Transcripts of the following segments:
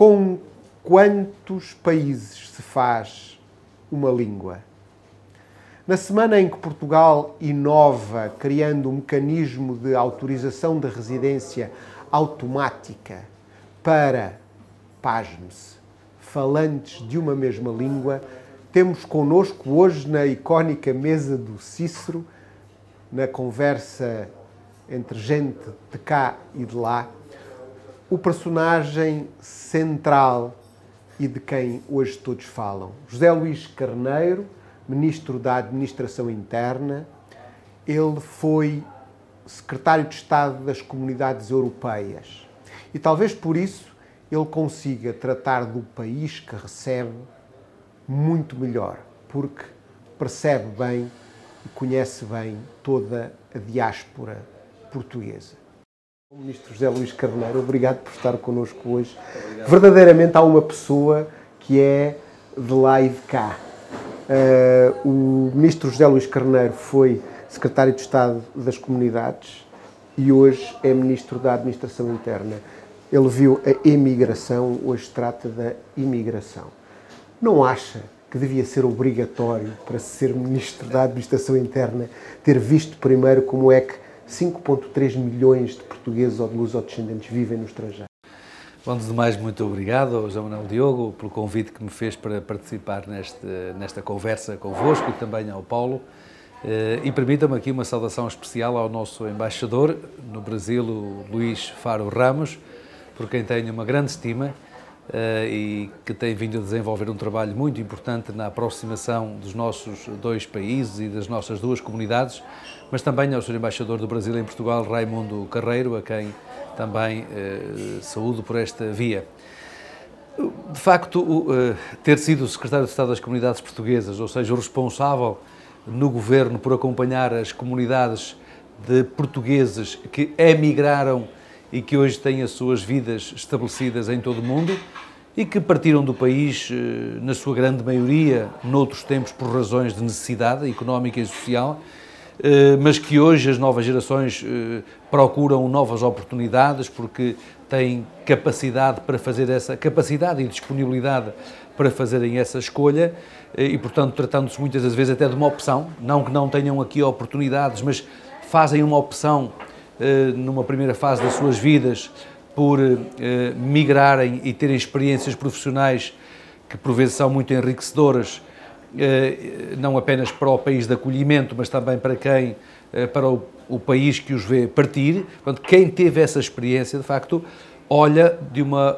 Com quantos países se faz uma língua? Na semana em que Portugal inova, criando um mecanismo de autorização de residência automática para, pasme-se, falantes de uma mesma língua, temos connosco hoje na icónica mesa do Cícero, na conversa entre gente de cá e de lá, o personagem central e de quem hoje todos falam. José Luís Carneiro, ministro da Administração Interna, ele foi secretário de Estado das Comunidades Europeias. E talvez por isso ele consiga tratar do país que recebe muito melhor, porque percebe bem e conhece bem toda a diáspora portuguesa. Ministro José Luís Carneiro, obrigado por estar connosco hoje. Obrigado. Verdadeiramente há uma pessoa que é de lá e de cá. Uh, o Ministro José Luís Carneiro foi Secretário de Estado das Comunidades e hoje é Ministro da Administração Interna. Ele viu a emigração, hoje trata da imigração. Não acha que devia ser obrigatório para ser Ministro da Administração Interna ter visto primeiro como é que 5,3 milhões de portugueses ou de luso-descendentes vivem no estrangeiro. Antes de mais, muito obrigado ao João Manuel Diogo pelo convite que me fez para participar neste, nesta conversa convosco e também ao Paulo. Eh, e permitam-me aqui uma saudação especial ao nosso embaixador no Brasil, Luís Faro Ramos, por quem tenho uma grande estima e que tem vindo a desenvolver um trabalho muito importante na aproximação dos nossos dois países e das nossas duas comunidades, mas também ao Sr. Embaixador do Brasil em Portugal, Raimundo Carreiro, a quem também uh, saúdo por esta via. De facto, uh, ter sido o Secretário de Estado das Comunidades Portuguesas, ou seja, o responsável no governo por acompanhar as comunidades de portugueses que emigraram e que hoje têm as suas vidas estabelecidas em todo o mundo e que partiram do país, eh, na sua grande maioria, noutros tempos por razões de necessidade económica e social, eh, mas que hoje as novas gerações eh, procuram novas oportunidades porque têm capacidade para fazer essa capacidade e disponibilidade para fazerem essa escolha e, portanto, tratando-se muitas das vezes até de uma opção, não que não tenham aqui oportunidades, mas fazem uma opção numa primeira fase das suas vidas, por eh, migrarem e terem experiências profissionais que por vezes são muito enriquecedoras, eh, não apenas para o país de acolhimento, mas também para quem, para o, país que os vê partir. Portanto, quem teve essa experiência, de facto, olha de uma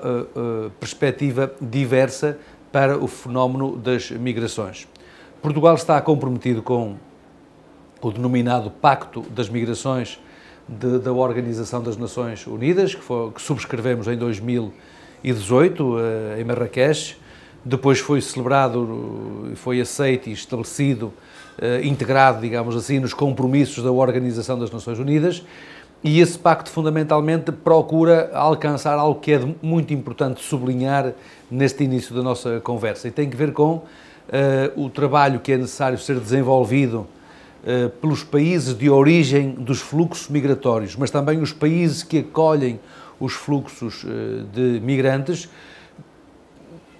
perspectiva diversa para o fenómeno das migrações. Portugal está comprometido com o denominado Pacto das Migrações de, da Organização das Nações Unidas, que, foi, que subscrevemos em 2018, eh, em Marrakech. Depois foi celebrado, foi aceito e estabelecido, eh, integrado, digamos assim, nos compromissos da Organização das Nações Unidas. E esse pacto fundamentalmente procura alcançar algo que é muito importante sublinhar neste início da nossa conversa e tem que ver com uh, o trabalho que é necessário ser desenvolvido eh, pelos países de origem dos fluxos migratórios, mas também os países que acolhem os fluxos eh, de migrantes,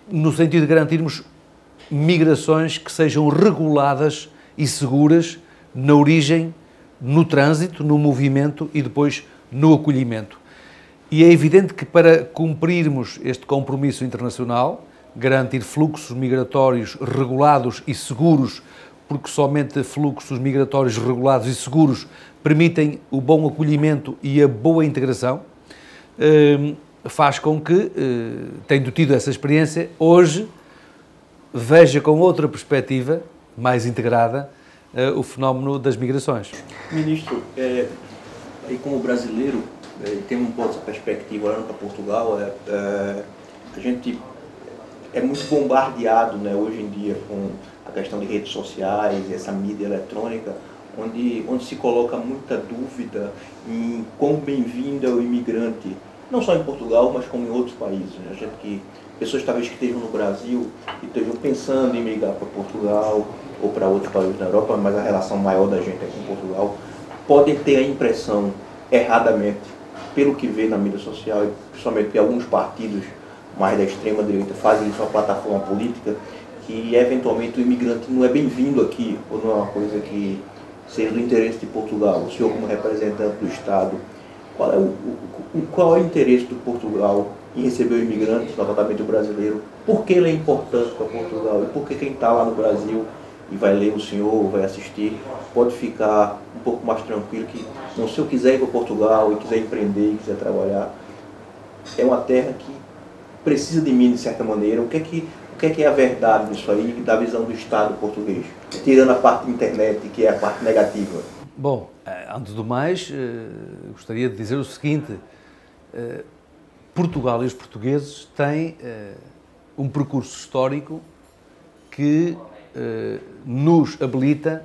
no sentido de garantirmos migrações que sejam reguladas e seguras na origem, no trânsito, no movimento e depois no acolhimento. E é evidente que para cumprirmos este compromisso internacional, garantir fluxos migratórios regulados e seguros porque somente fluxos migratórios regulados e seguros permitem o bom acolhimento e a boa integração, hum, faz com que, hum, tendo tido essa experiência, hoje veja com outra perspectiva, mais integrada, hum, o fenómeno das migrações. Ministro, é, aí como brasileiro, é, tem um pouco essa perspectiva olhando para Portugal, é, é, a gente é muito bombardeado né, hoje em dia com a questão de redes sociais, essa mídia eletrônica, onde, onde se coloca muita dúvida em quão bem-vindo é o imigrante, não só em Portugal, mas como em outros países. Né? A gente que, pessoas talvez que estejam no Brasil e estejam pensando em migrar para Portugal ou para outros países da Europa, mas a relação maior da gente é com Portugal, podem ter a impressão, erradamente, pelo que vê na mídia social, e principalmente que alguns partidos mais da extrema direita fazem isso uma plataforma política, que eventualmente o imigrante não é bem-vindo aqui, ou não é uma coisa que seja do interesse de Portugal. O senhor, como representante do Estado, qual é o, o qual é o interesse do Portugal em receber o imigrante, notamment o brasileiro? Por que ele é importante para Portugal? E por que quem está lá no Brasil e vai ler o senhor, vai assistir, pode ficar um pouco mais tranquilo que, não, se eu quiser ir para Portugal e quiser empreender e quiser trabalhar, é uma terra que precisa de mim de certa maneira. O que é que, que, é, que é a verdade disso aí, da visão do Estado português? Tirando a parte da internet, que é a parte negativa. Bom, eh, antes do mais, eh, gostaria de dizer o seguinte: eh, Portugal e os portugueses têm um percurso histórico que nos habilita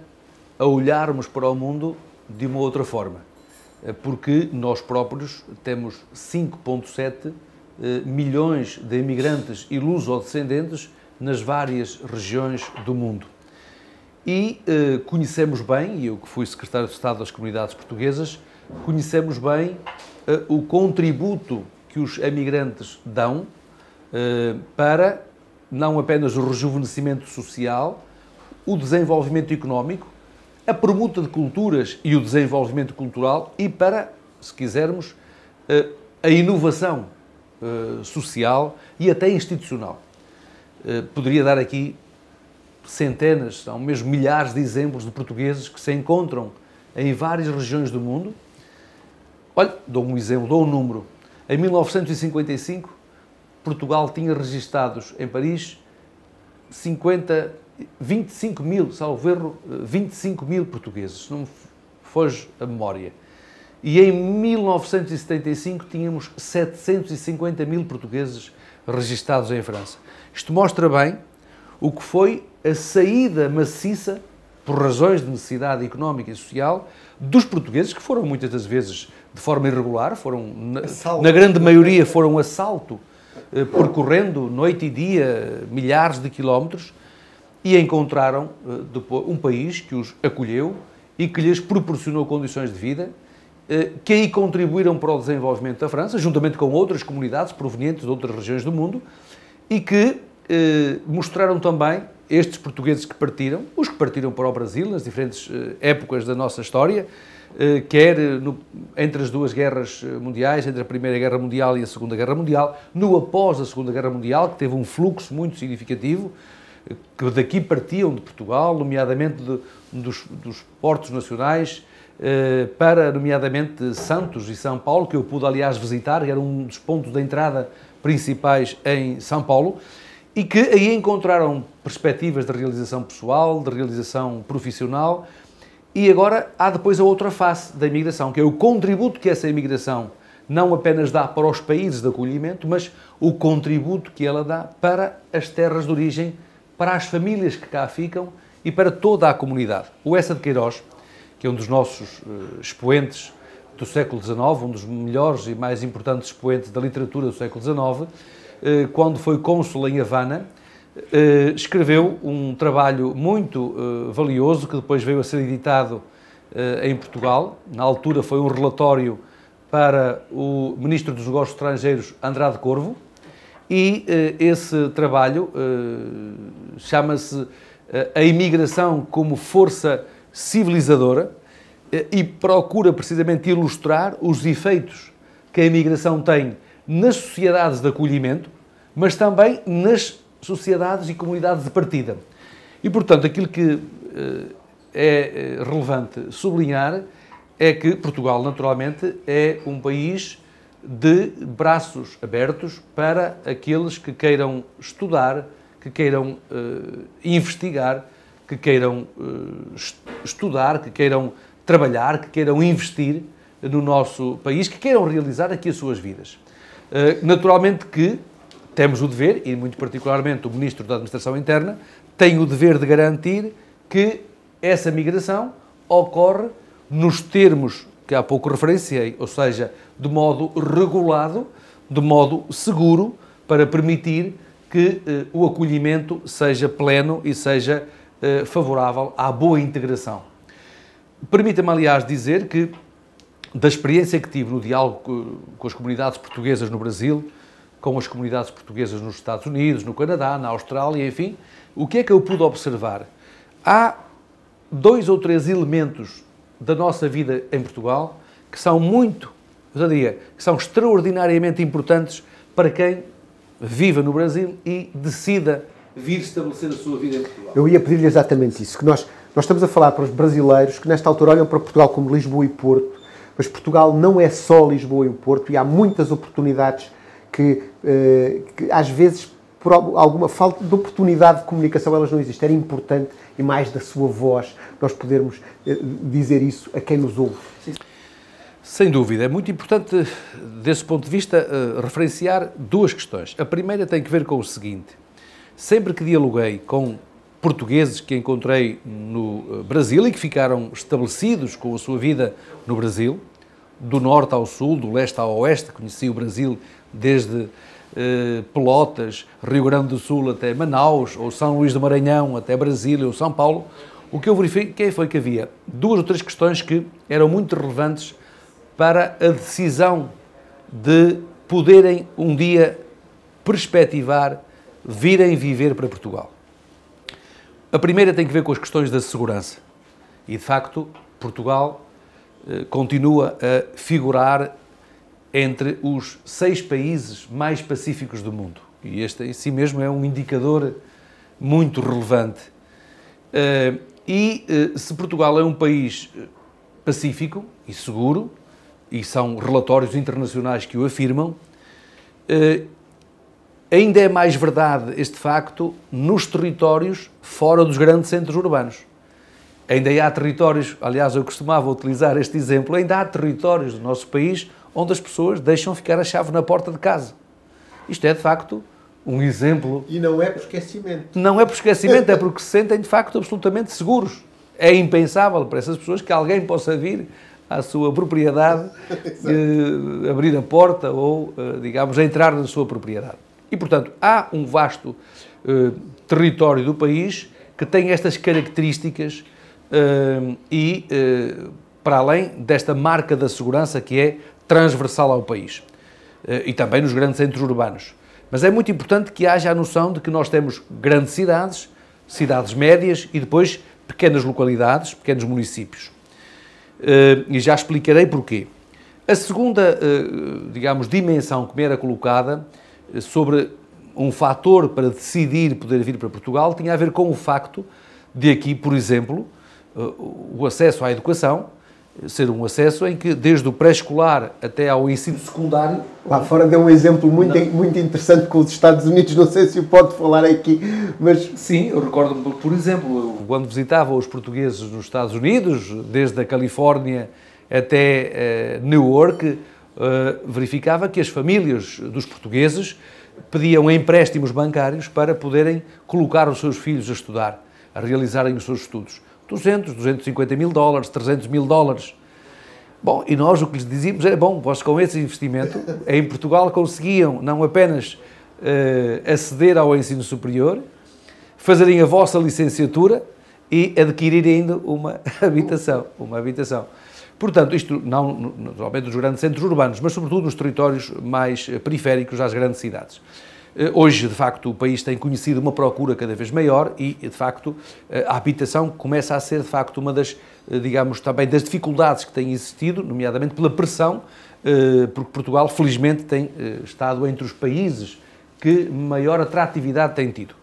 a olharmos para o mundo de uma outra forma, porque nós próprios temos 5,7 milhões de imigrantes e luso-descendentes nas várias regiões do mundo. E uh, conhecemos bem, e eu que fui secretário de Estado das Comunidades Portuguesas, conhecemos bem uh, o contributo que os emigrantes dão uh, para não apenas o rejuvenescimento social, o desenvolvimento económico, a permuta de culturas e o desenvolvimento cultural e para, se quisermos, a inovação social e até institucional. Poderia dar aqui centenas, são mesmo milhares de exemplos de portugueses que se encontram em várias regiões do mundo. Olha, dou um exemplo, dou um número. Em 1955, Portugal tinha registados em Paris 50, 25 mil, salvo erro, 25 mil portugueses, não me foge a memória. E em 1975 tínhamos 750 mil portugueses registados em França. Isto mostra bem o que foi a saída maciça, por razões de necessidade económica e social, dos portugueses, que foram muitas das vezes de forma irregular, foram, na, na grande maioria, foram assalto, eh, percorrendo noite e dia milhares de quilómetros e encontraram eh, depois, um país que os acolheu e que lhes proporcionou condições de vida que aí contribuíram para o desenvolvimento da França, juntamente com outras comunidades provenientes de outras regiões do mundo e que eh, mostraram também estes portugueses que partiram, os que partiram para o Brasil nas diferentes eh, épocas da nossa história, eh, quer no, entre as duas guerras mundiais, entre a Primeira Guerra Mundial e a Segunda Guerra Mundial, no após a Segunda Guerra Mundial, que teve um fluxo muito significativo, que daqui partiam de Portugal, nomeadamente de, dos, dos portos nacionais, para, nomeadamente, Santos e São Paulo, que eu pude, aliás, visitar, era um dos pontos de entrada principais em São Paulo e que aí encontraram perspectivas de realização pessoal, de realização profissional, e agora há depois a outra face da imigração, que é o contributo que essa imigração não apenas dá para os países de acolhimento, mas o contributo que ela dá para as terras de origem, para as famílias que cá ficam e para toda a comunidade. O Essa de Queiroz, que é um dos nossos uh, expoentes do século XIX, um dos melhores e mais importantes expoentes da literatura do século XIX, eh, quando foi cônsul em Havana, eh, escreveu um trabalho muito eh, valioso que depois veio a ser editado em Portugal. Na altura foi um relatório para o Ministro dos Negócios Estrangeiros, Andrade Corvo, e esse trabalho chama-se A Imigração como Força Civilizadora e procura precisamente ilustrar os efeitos que a imigração tem nas sociedades de acolhimento, mas também nas sociedades e comunidades de partida. E, portanto, aquilo que eh, é eh, relevante sublinhar é que Portugal, naturalmente, é um país de braços abertos para aqueles que queiram estudar, que queiram uh, investigar, que queiram uh, estudar, que queiram trabalhar, que queiram investir no nosso país, que queiram realizar aqui as suas vidas. Eh, naturalmente que temos o dever, e muito particularmente o Ministro da Administração Interna, tem o dever de garantir que essa migração ocorre nos termos que há pouco referenciei, ou seja, de modo regulado, de modo seguro, para permitir que eh, o acolhimento seja pleno e seja eh, favorável à boa integração. Permita-me, aliás, dizer que da experiência que tive no diálogo com as comunidades portuguesas no Brasil, com as comunidades portuguesas nos Estados Unidos, no Canadá, na Austrália, enfim, o que é que eu pude observar? Há dois ou três elementos da nossa vida em Portugal que são muito, eu diria, que são extraordinariamente importantes para quem viva no Brasil e decida vir estabelecer a sua vida em Portugal. Eu ia pedir-lhe exatamente isso, que nós, nós estamos a falar para os brasileiros que nesta altura olham para Portugal como Lisboa e Porto, mas Portugal não é só Lisboa e o Porto e há muitas oportunidades que, eh, que às vezes por alguma falta de oportunidade de comunicação elas não existem. Era importante e mais da sua voz nós podermos eh, dizer isso a quem nos ouve. Sem dúvida, é muito importante, desse ponto de vista, eh, referenciar duas questões. A primeira tem que ver com o seguinte: sempre que dialoguei com portugueses que encontrei no Brasil e que ficaram estabelecidos com a sua vida no Brasil, do norte ao sul, do leste ao oeste, conheci o Brasil desde eh, Pelotas, Rio Grande do Sul até Manaus, ou São Luís do Maranhão até Brasília ou São Paulo, o que eu verifiquei foi que havia? Duas ou três questões que eram muito relevantes para a decisão de poderem um dia perspectivar, virem viver para Portugal. A primeira tem que ver com as questões da segurança. E, de facto, Portugal eh, continua a figurar entre os seis países mais pacíficos do mundo. E este em si mesmo é um indicador muito relevante. Eh, e eh, se Portugal é um país pacífico e seguro, e são relatórios internacionais que o afirmam, ainda é mais verdade este facto nos territórios fora dos grandes centros urbanos. Ainda há territórios, aliás, eu costumava utilizar este exemplo, ainda há territórios do nosso país onde as pessoas deixam ficar a chave na porta de casa. Isto é, de facto, um exemplo. E não é por esquecimento. Não é por esquecimento, é porque se sentem, de facto, absolutamente seguros. É impensável para essas pessoas que alguém possa vir à sua propriedade, eh, abrir a porta ou, eh, digamos, entrar na sua propriedade. E, portanto, há um vasto eh, território do país que tem estas características eh, e, eh, para além desta marca da segurança que é transversal ao país eh, e também nos grandes centros urbanos. Mas é muito importante que haja a noção de que nós temos grandes cidades, cidades médias e depois pequenas localidades, pequenos municípios. Eh, e já explicarei porquê. A segunda, eh, digamos, dimensão que me era colocada sobre um fator para decidir poder vir para Portugal tinha a ver com o facto de aqui, por exemplo, o acesso à educação ser um acesso em que, desde o pré-escolar até ao ensino secundário. Lá fora deu um exemplo muito, muito interessante com os Estados Unidos, não sei se o pode falar aqui, mas. Sim, eu recordo-me, por exemplo, quando visitava os portugueses nos Estados Unidos, desde a Califórnia até uh, Newark, uh, verificava que as famílias dos portugueses pediam empréstimos bancários para poderem colocar os seus filhos a estudar, a realizarem os seus estudos. 200, 250 mil dólares, 300 mil dólares. Bom, e nós o que lhes dizíamos era, bom, vós com esse investimento, em Portugal conseguiam não apenas uh, aceder ao ensino superior, fazerem a vossa licenciatura e adquirirem ainda uma habitação, uma habitação. Portanto, isto não naturalmente nos grandes centros urbanos, mas sobretudo nos territórios mais periféricos às grandes cidades. Eh, hoje, de facto, o país tem conhecido uma procura cada vez maior e, de facto, eh, a habitação começa a ser, de facto, uma das, eh, digamos, também das dificuldades que têm existido, nomeadamente pela pressão, porque Portugal, felizmente, tem estado entre os países que maior atratividade tem tido.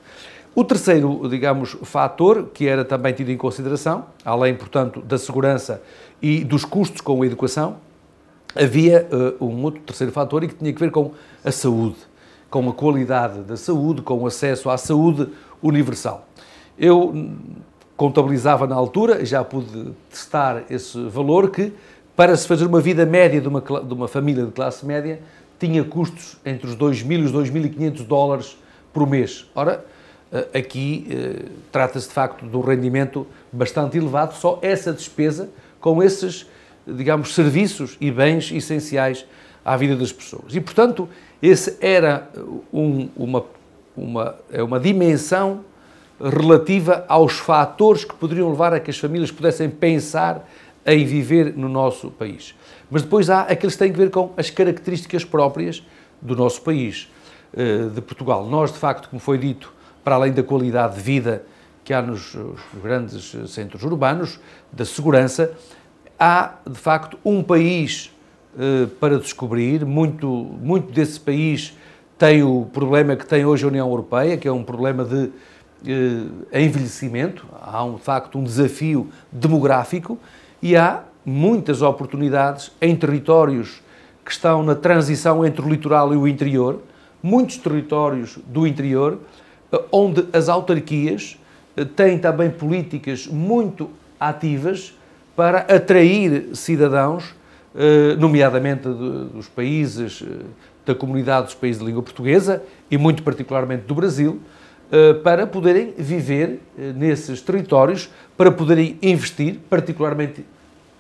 O terceiro, digamos, fator que era também tido em consideração, além, portanto, da segurança e dos custos com a educação, havia um outro terceiro fator e que tinha que ver com a saúde com a qualidade da saúde, com o acesso à saúde universal. Eu contabilizava na altura, já pude testar esse valor, que para se fazer uma vida média de uma, de uma família de classe média, tinha custos entre os 2.000 e os 2.500 dólares por mês. Ora, aqui eh, trata-se de facto de um rendimento bastante elevado, só essa despesa com esses, digamos, serviços e bens essenciais à vida das pessoas. E, portanto, esse era um, uma, uma, é uma dimensão relativa aos fatores que poderiam levar a que as famílias pudessem pensar em viver no nosso país. Mas depois há aqueles que têm a ver com as características próprias do nosso país. de Portugal. Nós, de facto, como foi dito, para além da qualidade de vida que há nos, grandes centros urbanos, da segurança, há, de facto, um país para descobrir. Muito, muito desse país tem o problema que tem hoje a União Europeia, que é um problema de eh, envelhecimento, há um, de facto um desafio demográfico e há muitas oportunidades em territórios que estão na transição entre o litoral e o interior, muitos territórios do interior, eh, onde as autarquias eh, têm também políticas muito ativas para atrair cidadãos, nomeadamente dos países da comunidade dos países de língua portuguesa e muito particularmente do Brasil, eh, para poderem viver eh, nesses territórios, para poderem investir, particularmente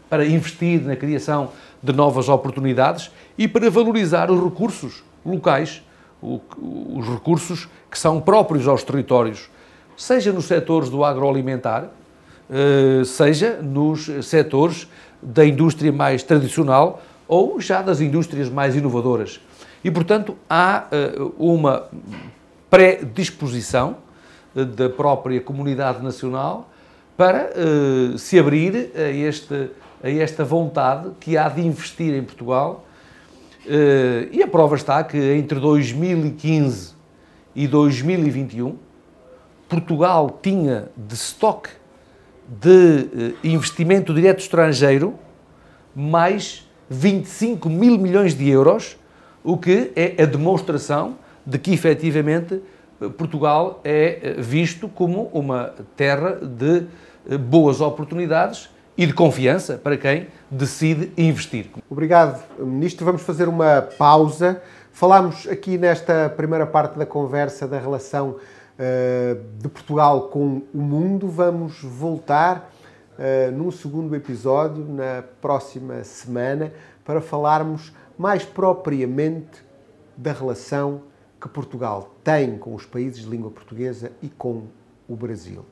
para investir na criação de novas oportunidades e para valorizar os recursos locais, os recursos que são próprios aos territórios, seja nos setores do agroalimentar, eh, seja nos setores da indústria mais tradicional ou já das indústrias mais inovadoras. E, portanto, há uma predisposição eh, da própria comunidade nacional para se abrir a, este, a esta vontade que há de investir em Portugal. Uh, e a prova está que entre 2015 e 2021, Portugal tinha de estoque de uh, investimento direto estrangeiro mais 25 mil milhões de euros, o que é a demonstração de que efetivamente Portugal é eh, visto como uma terra de eh, boas oportunidades e de confiança para quem decide investir. Obrigado, Ministro. Vamos fazer uma pausa. Falámos aqui nesta primeira parte da conversa da relação uh, de Portugal com o mundo. Vamos voltar uh, num segundo episódio, na próxima semana, para falarmos mais propriamente da relação que Portugal tem com os países de língua portuguesa e com o Brasil.